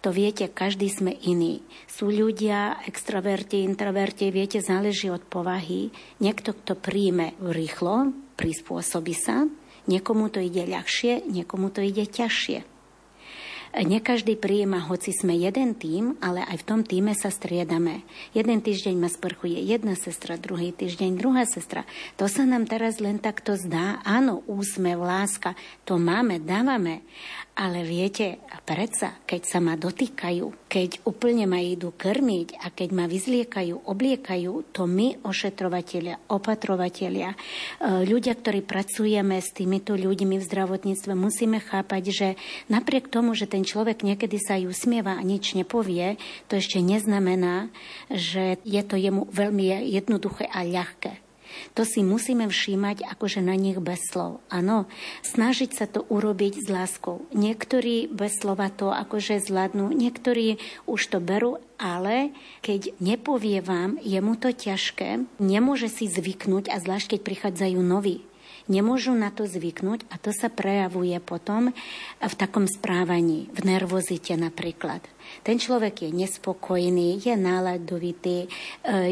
To viete, každý sme iný. Sú ľudia, extroverti, introverti, viete, záleží od povahy. Niekto, kto príjme rýchlo, prispôsobí sa, niekomu to ide ľahšie, niekomu to ide ťažšie. Nie každý prijíma, hoci sme jeden tým, ale aj v tom týme sa striedame. Jeden týždeň ma sprchuje jedna sestra, druhý týždeň druhá sestra. To sa nám teraz len takto zdá. Áno, úsmev, láska, to máme, dávame. Ale viete, predsa, keď sa ma dotýkajú, keď úplne ma idú krmiť a keď ma vyzliekajú, obliekajú, to my, ošetrovatelia, opatrovatelia, e, ľudia, ktorí pracujeme s týmito ľuďmi v zdravotníctve, musíme chápať, že napriek tomu, že ten človek niekedy sa ju usmieva a nič nepovie, to ešte neznamená, že je to jemu veľmi jednoduché a ľahké. To si musíme všímať akože na nich bez slov. Áno, snažiť sa to urobiť s láskou. Niektorí bez slova to akože zvládnu, niektorí už to berú, ale keď nepovie vám, je mu to ťažké, nemôže si zvyknúť a zvlášť keď prichádzajú noví nemôžu na to zvyknúť a to sa prejavuje potom v takom správaní, v nervozite napríklad. Ten človek je nespokojný, je náladovitý, e,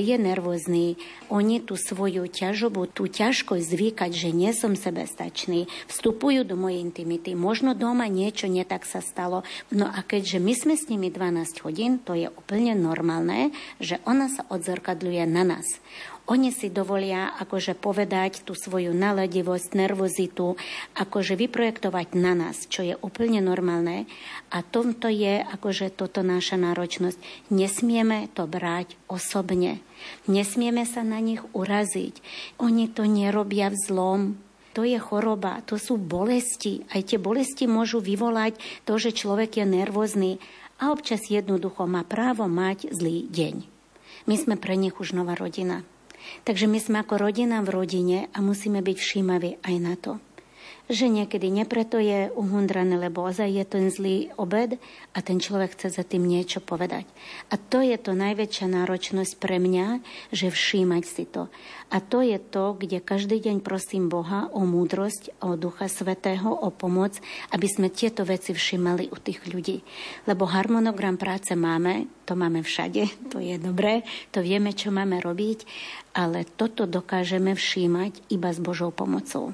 je nervózny. Oni tú svoju ťažobu, tú ťažkosť zvykať, že nie som sebestačný, vstupujú do mojej intimity. Možno doma niečo netak sa stalo. No a keďže my sme s nimi 12 hodín, to je úplne normálne, že ona sa odzrkadľuje na nás. Oni si dovolia akože povedať tú svoju naladivosť, nervozitu, akože vyprojektovať na nás, čo je úplne normálne. A tomto je akože toto naša náročnosť. Nesmieme to brať osobne. Nesmieme sa na nich uraziť. Oni to nerobia v zlom, to je choroba, to sú bolesti. Aj tie bolesti môžu vyvolať to, že človek je nervózny a občas jednoducho má právo mať zlý deň. My sme pre nich už nová rodina. Takže my sme ako rodina v rodine a musíme byť všímaví aj na to že niekedy nepreto je uhundrané, lebo ozaj je ten zlý obed a ten človek chce za tým niečo povedať. A to je to najväčšia náročnosť pre mňa, že všímať si to. A to je to, kde každý deň prosím Boha o múdrosť, o Ducha Svetého, o pomoc, aby sme tieto veci všímali u tých ľudí. Lebo harmonogram práce máme, to máme všade, [LAUGHS] to je dobré, to vieme, čo máme robiť, ale toto dokážeme všímať iba s Božou pomocou.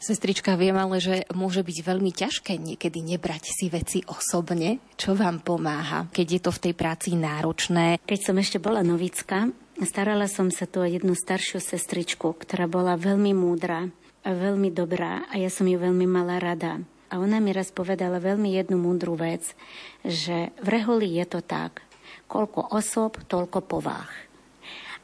Sestrička, viem ale, že môže byť veľmi ťažké niekedy nebrať si veci osobne. Čo vám pomáha, keď je to v tej práci náročné? Keď som ešte bola novická, starala som sa tu o jednu staršiu sestričku, ktorá bola veľmi múdra a veľmi dobrá a ja som ju veľmi mala rada. A ona mi raz povedala veľmi jednu múdru vec, že v reholi je to tak, koľko osob, toľko povách.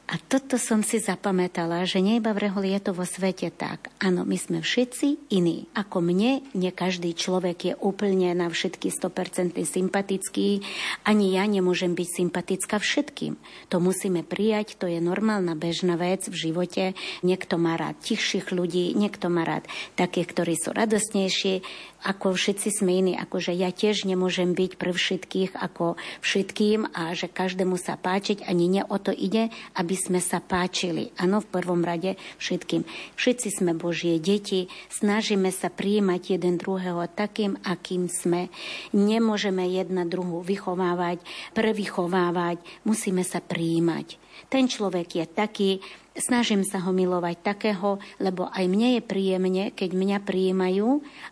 A toto som si zapamätala, že nie iba v Reholi je to vo svete tak. Áno, my sme všetci iní. Ako mne, nie každý človek je úplne na všetky 100% sympatický, ani ja nemôžem byť sympatická všetkým. To musíme prijať, to je normálna bežná vec v živote. Niekto má rád tichších ľudí, niekto má rád takých, ktorí sú radostnejší, ako všetci sme iní, akože ja tiež nemôžem byť pre všetkých ako všetkým a že každému sa páčiť, ani nie o to ide, aby sme sa páčili. Áno, v prvom rade všetkým. Všetci sme Božie deti, snažíme sa prijímať jeden druhého takým, akým sme. Nemôžeme jedna druhu vychovávať, prevychovávať, musíme sa prijímať. Ten človek je taký, snažím sa ho milovať takého, lebo aj mne je príjemne, keď mňa prijímajú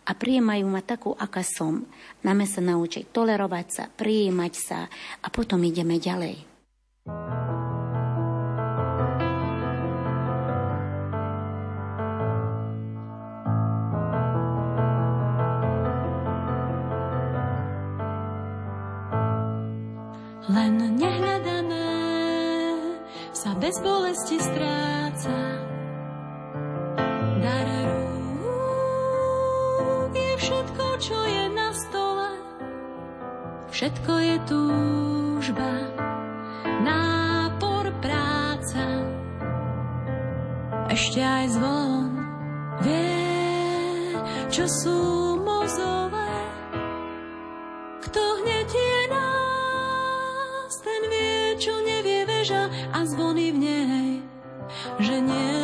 a prijímajú ma takú, aká som. Máme sa naučiť tolerovať sa, prijímať sa a potom ideme ďalej. Len nehľadané sa bez bolesti stráca. Dar rúk je všetko, čo je na stole. Všetko je túžba, nápor, práca. Ešte aj zvon vie, čo sú mozové. Kto hnetie a zvony v nej, že nie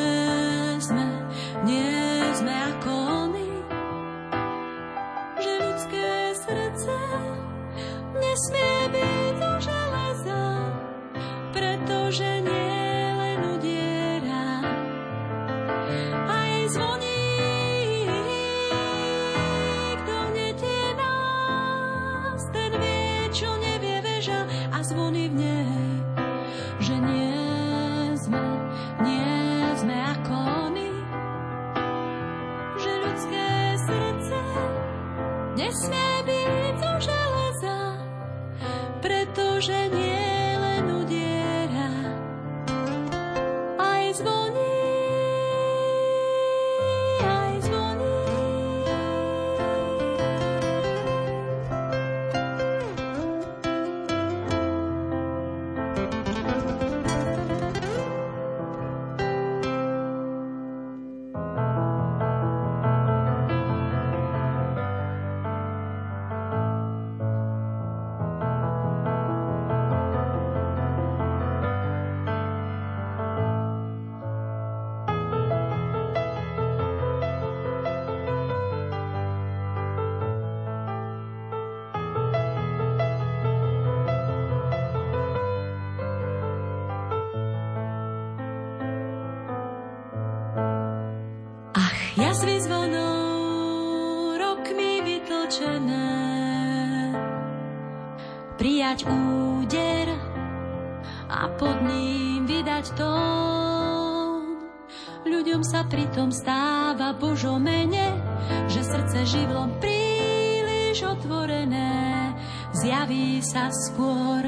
príliš otvorené zjaví sa skôr,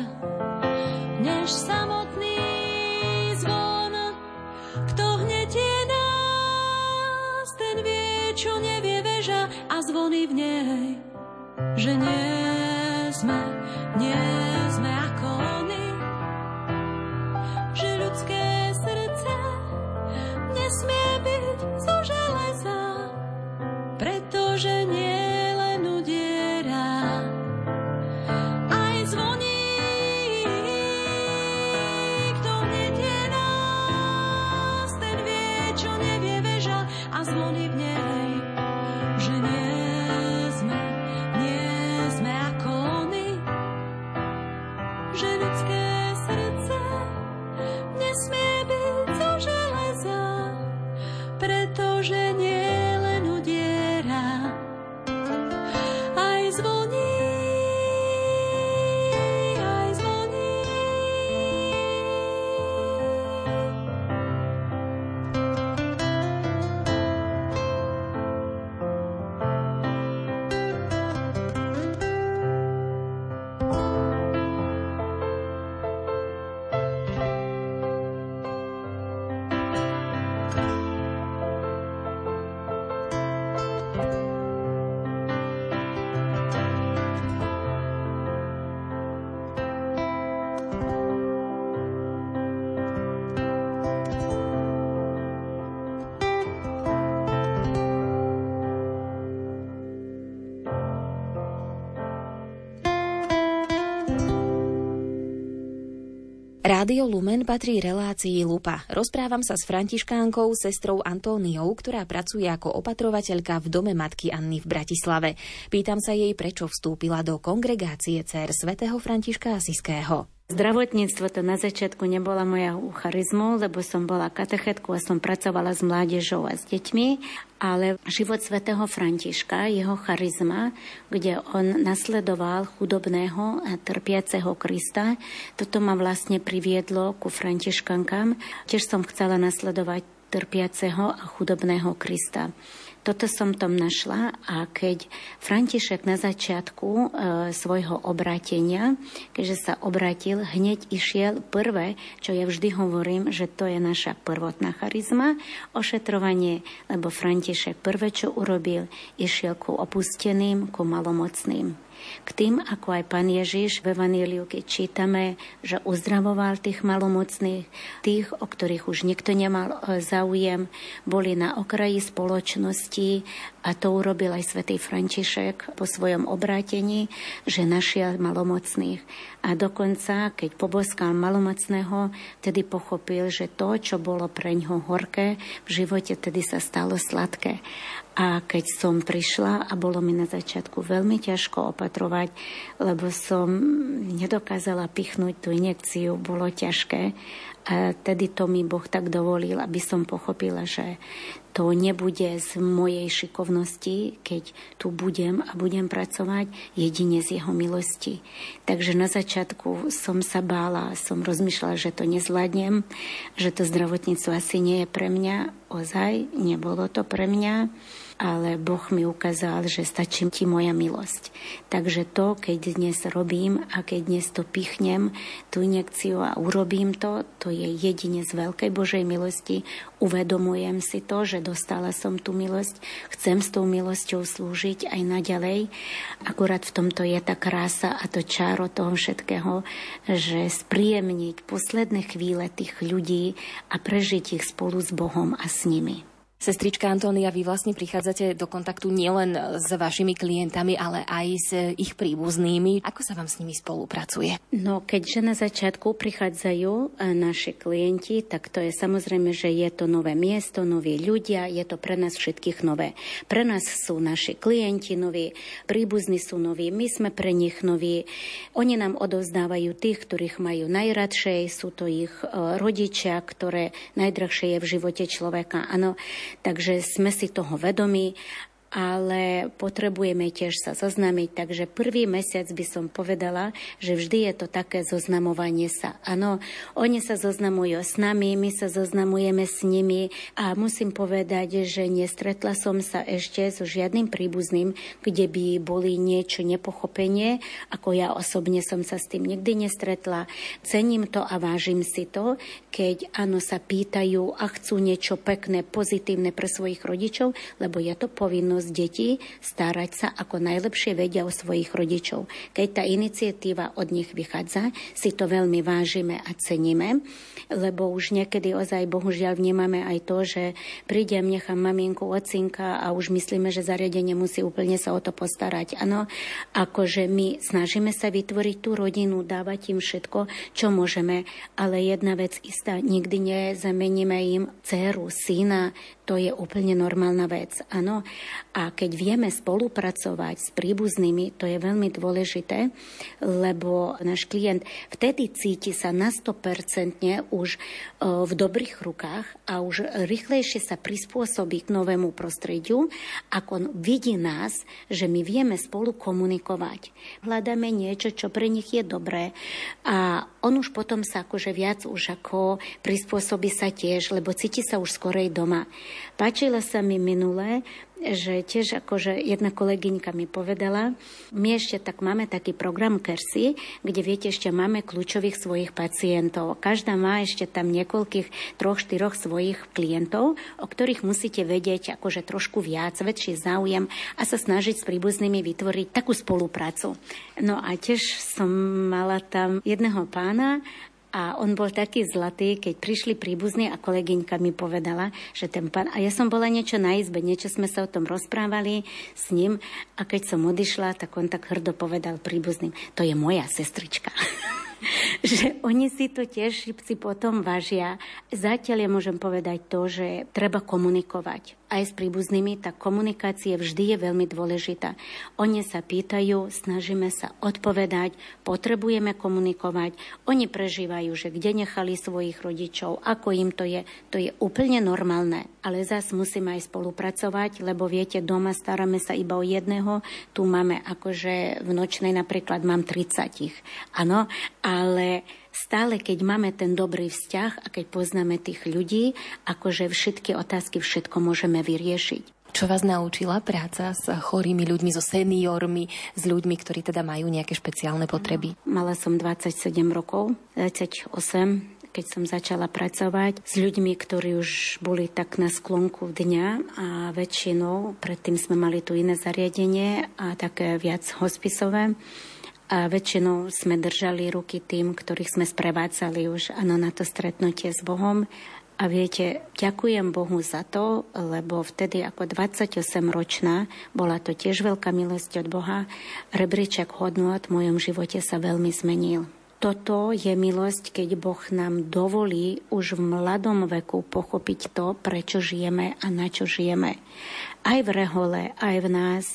než samotný zvon. Kto hnetie nás, ten vie, čo nevie veža a zvony v nej, že nie sme, nie Rádio Lumen patrí relácii Lupa. Rozprávam sa s františkánkou, sestrou Antóniou, ktorá pracuje ako opatrovateľka v dome matky Anny v Bratislave. Pýtam sa jej, prečo vstúpila do kongregácie dcer svätého Františka Asiského. Zdravotníctvo to na začiatku nebola moja charizmu, lebo som bola katechetku a som pracovala s mládežou a s deťmi, ale život svätého Františka, jeho charizma, kde on nasledoval chudobného a trpiaceho Krista, toto ma vlastne priviedlo ku Františkankám. Tiež som chcela nasledovať trpiaceho a chudobného Krista. Toto som tam našla a keď František na začiatku e, svojho obrátenia, keďže sa obratil, hneď išiel prvé, čo ja vždy hovorím, že to je naša prvotná charizma, ošetrovanie, lebo František prvé, čo urobil, išiel ku opusteným, ku malomocným. K tým, ako aj pán Ježiš v Evaníliu, keď čítame, že uzdravoval tých malomocných, tých, o ktorých už nikto nemal e, záujem, boli na okraji spoločnosti a to urobil aj svätý František po svojom obrátení, že našiel malomocných. A dokonca, keď poboskal malomocného, tedy pochopil, že to, čo bolo pre ňoho horké, v živote tedy sa stalo sladké. A keď som prišla a bolo mi na začiatku veľmi ťažko opatrovať, lebo som nedokázala pichnúť tú injekciu, bolo ťažké. A tedy to mi Boh tak dovolil, aby som pochopila, že to nebude z mojej šikovnosti, keď tu budem a budem pracovať jedine z jeho milosti. Takže na začiatku som sa bála, som rozmýšľala, že to nezvládnem, že to zdravotníctvo asi nie je pre mňa. Ozaj, nebolo to pre mňa ale Boh mi ukázal, že stačí ti moja milosť. Takže to, keď dnes robím a keď dnes to pichnem, tú injekciu a urobím to, to je jedine z veľkej Božej milosti. Uvedomujem si to, že dostala som tú milosť, chcem s tou milosťou slúžiť aj naďalej. Akurát v tomto je tá krása a to čáro toho všetkého, že spríjemniť posledné chvíle tých ľudí a prežiť ich spolu s Bohom a s nimi. Sestrička Antónia, vy vlastne prichádzate do kontaktu nielen s vašimi klientami, ale aj s ich príbuznými. Ako sa vám s nimi spolupracuje? No, keďže na začiatku prichádzajú e, naši klienti, tak to je samozrejme, že je to nové miesto, noví ľudia, je to pre nás všetkých nové. Pre nás sú naši klienti noví, príbuzní sú noví, my sme pre nich noví. Oni nám odovzdávajú tých, ktorých majú najradšej, sú to ich e, rodičia, ktoré najdrahšie je v živote človeka. Áno, Takže sme si toho vedomi ale potrebujeme tiež sa zoznámiť, takže prvý mesiac by som povedala, že vždy je to také zoznamovanie sa. Áno, oni sa zoznamujú s nami, my sa zoznamujeme s nimi a musím povedať, že nestretla som sa ešte so žiadnym príbuzným, kde by boli niečo nepochopenie, ako ja osobne som sa s tým nikdy nestretla. Cením to a vážim si to, keď áno sa pýtajú a chcú niečo pekné, pozitívne pre svojich rodičov, lebo je to povinnosť povinnosť detí starať sa ako najlepšie vedia o svojich rodičov. Keď tá iniciatíva od nich vychádza, si to veľmi vážime a ceníme, lebo už niekedy ozaj bohužiaľ vnímame aj to, že prídem, nechám maminku, ocinka a už myslíme, že zariadenie musí úplne sa o to postarať. Áno, akože my snažíme sa vytvoriť tú rodinu, dávať im všetko, čo môžeme, ale jedna vec istá, nikdy nezameníme im dceru, syna, to je úplne normálna vec, áno. A keď vieme spolupracovať s príbuznými, to je veľmi dôležité, lebo náš klient vtedy cíti sa na 100% už e, v dobrých rukách a už rýchlejšie sa prispôsobí k novému prostrediu, ako vidí nás, že my vieme spolu komunikovať. Hľadáme niečo, čo pre nich je dobré a on už potom sa akože viac už ako prispôsobí sa tiež, lebo cíti sa už skorej doma. Páčilo sa mi minulé, že tiež akože jedna kolegyňka mi povedala, my ešte tak máme taký program Kersy, kde viete, ešte máme kľúčových svojich pacientov. Každá má ešte tam niekoľkých, troch, štyroch svojich klientov, o ktorých musíte vedieť akože trošku viac, väčší záujem a sa snažiť s príbuznými vytvoriť takú spoluprácu. No a tiež som mala tam jedného pána, a on bol taký zlatý, keď prišli príbuzní a kolegyňka mi povedala, že ten pán... A ja som bola niečo na izbe, niečo sme sa o tom rozprávali s ním a keď som odišla, tak on tak hrdo povedal príbuzným, to je moja sestrička. [LAUGHS] že oni si to tiež si potom vážia. Zatiaľ ja môžem povedať to, že treba komunikovať aj s príbuznými, tá komunikácia vždy je veľmi dôležitá. Oni sa pýtajú, snažíme sa odpovedať, potrebujeme komunikovať. Oni prežívajú, že kde nechali svojich rodičov, ako im to je. To je úplne normálne. Ale zas musíme aj spolupracovať, lebo viete, doma staráme sa iba o jedného. Tu máme akože v nočnej napríklad mám 30. Áno, ale stále, keď máme ten dobrý vzťah a keď poznáme tých ľudí, akože všetky otázky, všetko môžeme vyriešiť. Čo vás naučila práca s chorými ľuďmi, so seniormi, s ľuďmi, ktorí teda majú nejaké špeciálne potreby? Mala som 27 rokov, 28, keď som začala pracovať s ľuďmi, ktorí už boli tak na sklonku dňa a väčšinou, predtým sme mali tu iné zariadenie a také viac hospisové a väčšinou sme držali ruky tým, ktorých sme sprevádzali už ano, na to stretnutie s Bohom. A viete, ďakujem Bohu za to, lebo vtedy ako 28-ročná bola to tiež veľká milosť od Boha. Rebríček hodnot v mojom živote sa veľmi zmenil. Toto je milosť, keď Boh nám dovolí už v mladom veku pochopiť to, prečo žijeme a na čo žijeme. Aj v rehole, aj v nás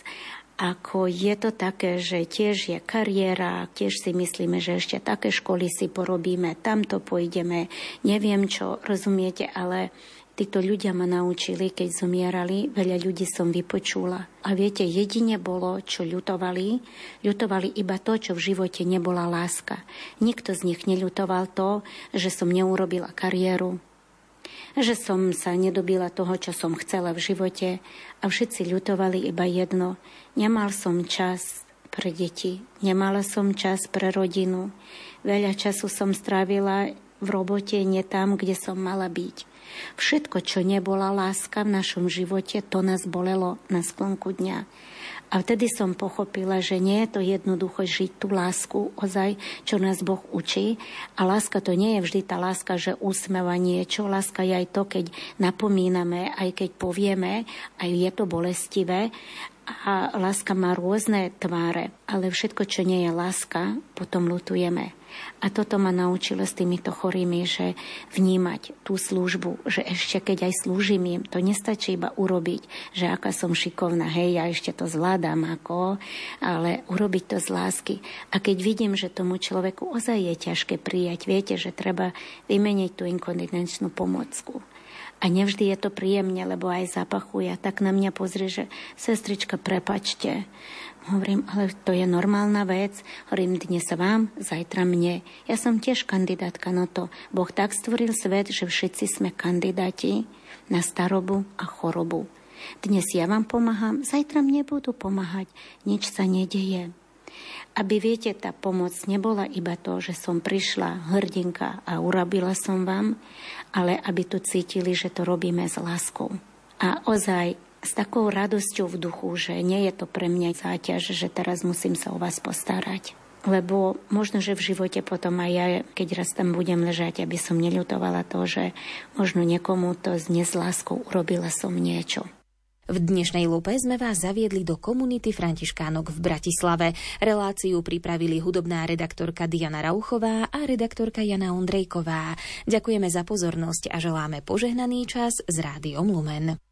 ako je to také, že tiež je kariéra, tiež si myslíme, že ešte také školy si porobíme, tamto pôjdeme, neviem čo, rozumiete, ale títo ľudia ma naučili, keď zomierali, veľa ľudí som vypočula. A viete, jedine bolo, čo ľutovali, ľutovali iba to, čo v živote nebola láska. Nikto z nich neľutoval to, že som neurobila kariéru, že som sa nedobila toho, čo som chcela v živote a všetci ľutovali iba jedno. Nemal som čas pre deti, nemala som čas pre rodinu. Veľa času som strávila v robote nie tam, kde som mala byť. Všetko, čo nebola láska v našom živote, to nás bolelo na sklonku dňa. A vtedy som pochopila, že nie je to jednoducho žiť tú lásku, ozaj, čo nás Boh učí. A láska to nie je vždy tá láska, že úsmeva niečo. Láska je aj to, keď napomíname, aj keď povieme, aj je to bolestivé. A láska má rôzne tváre, ale všetko, čo nie je láska, potom lutujeme. A toto ma naučilo s týmito chorými, že vnímať tú službu, že ešte keď aj slúžim im, to nestačí iba urobiť, že aká som šikovná, hej, ja ešte to zvládam ako, ale urobiť to z lásky. A keď vidím, že tomu človeku ozaj je ťažké prijať, viete, že treba vymeniť tú inkontinenčnú pomocku A nevždy je to príjemne, lebo aj zapachuje. Tak na mňa pozrie, že sestrička, prepačte. Hovorím, ale to je normálna vec. Hovorím, dnes vám, zajtra mne. Ja som tiež kandidátka na to. Boh tak stvoril svet, že všetci sme kandidáti na starobu a chorobu. Dnes ja vám pomáham, zajtra mne budú pomáhať. Nič sa nedeje. Aby viete, tá pomoc nebola iba to, že som prišla hrdinka a urobila som vám, ale aby tu cítili, že to robíme s láskou. A ozaj s takou radosťou v duchu, že nie je to pre mňa záťaž, že teraz musím sa o vás postarať. Lebo možno, že v živote potom aj ja, keď raz tam budem ležať, aby som neľutovala to, že možno niekomu to z láskou urobila som niečo. V dnešnej lupe sme vás zaviedli do komunity Františkánok v Bratislave. Reláciu pripravili hudobná redaktorka Diana Rauchová a redaktorka Jana Ondrejková. Ďakujeme za pozornosť a želáme požehnaný čas s Rádiom Lumen.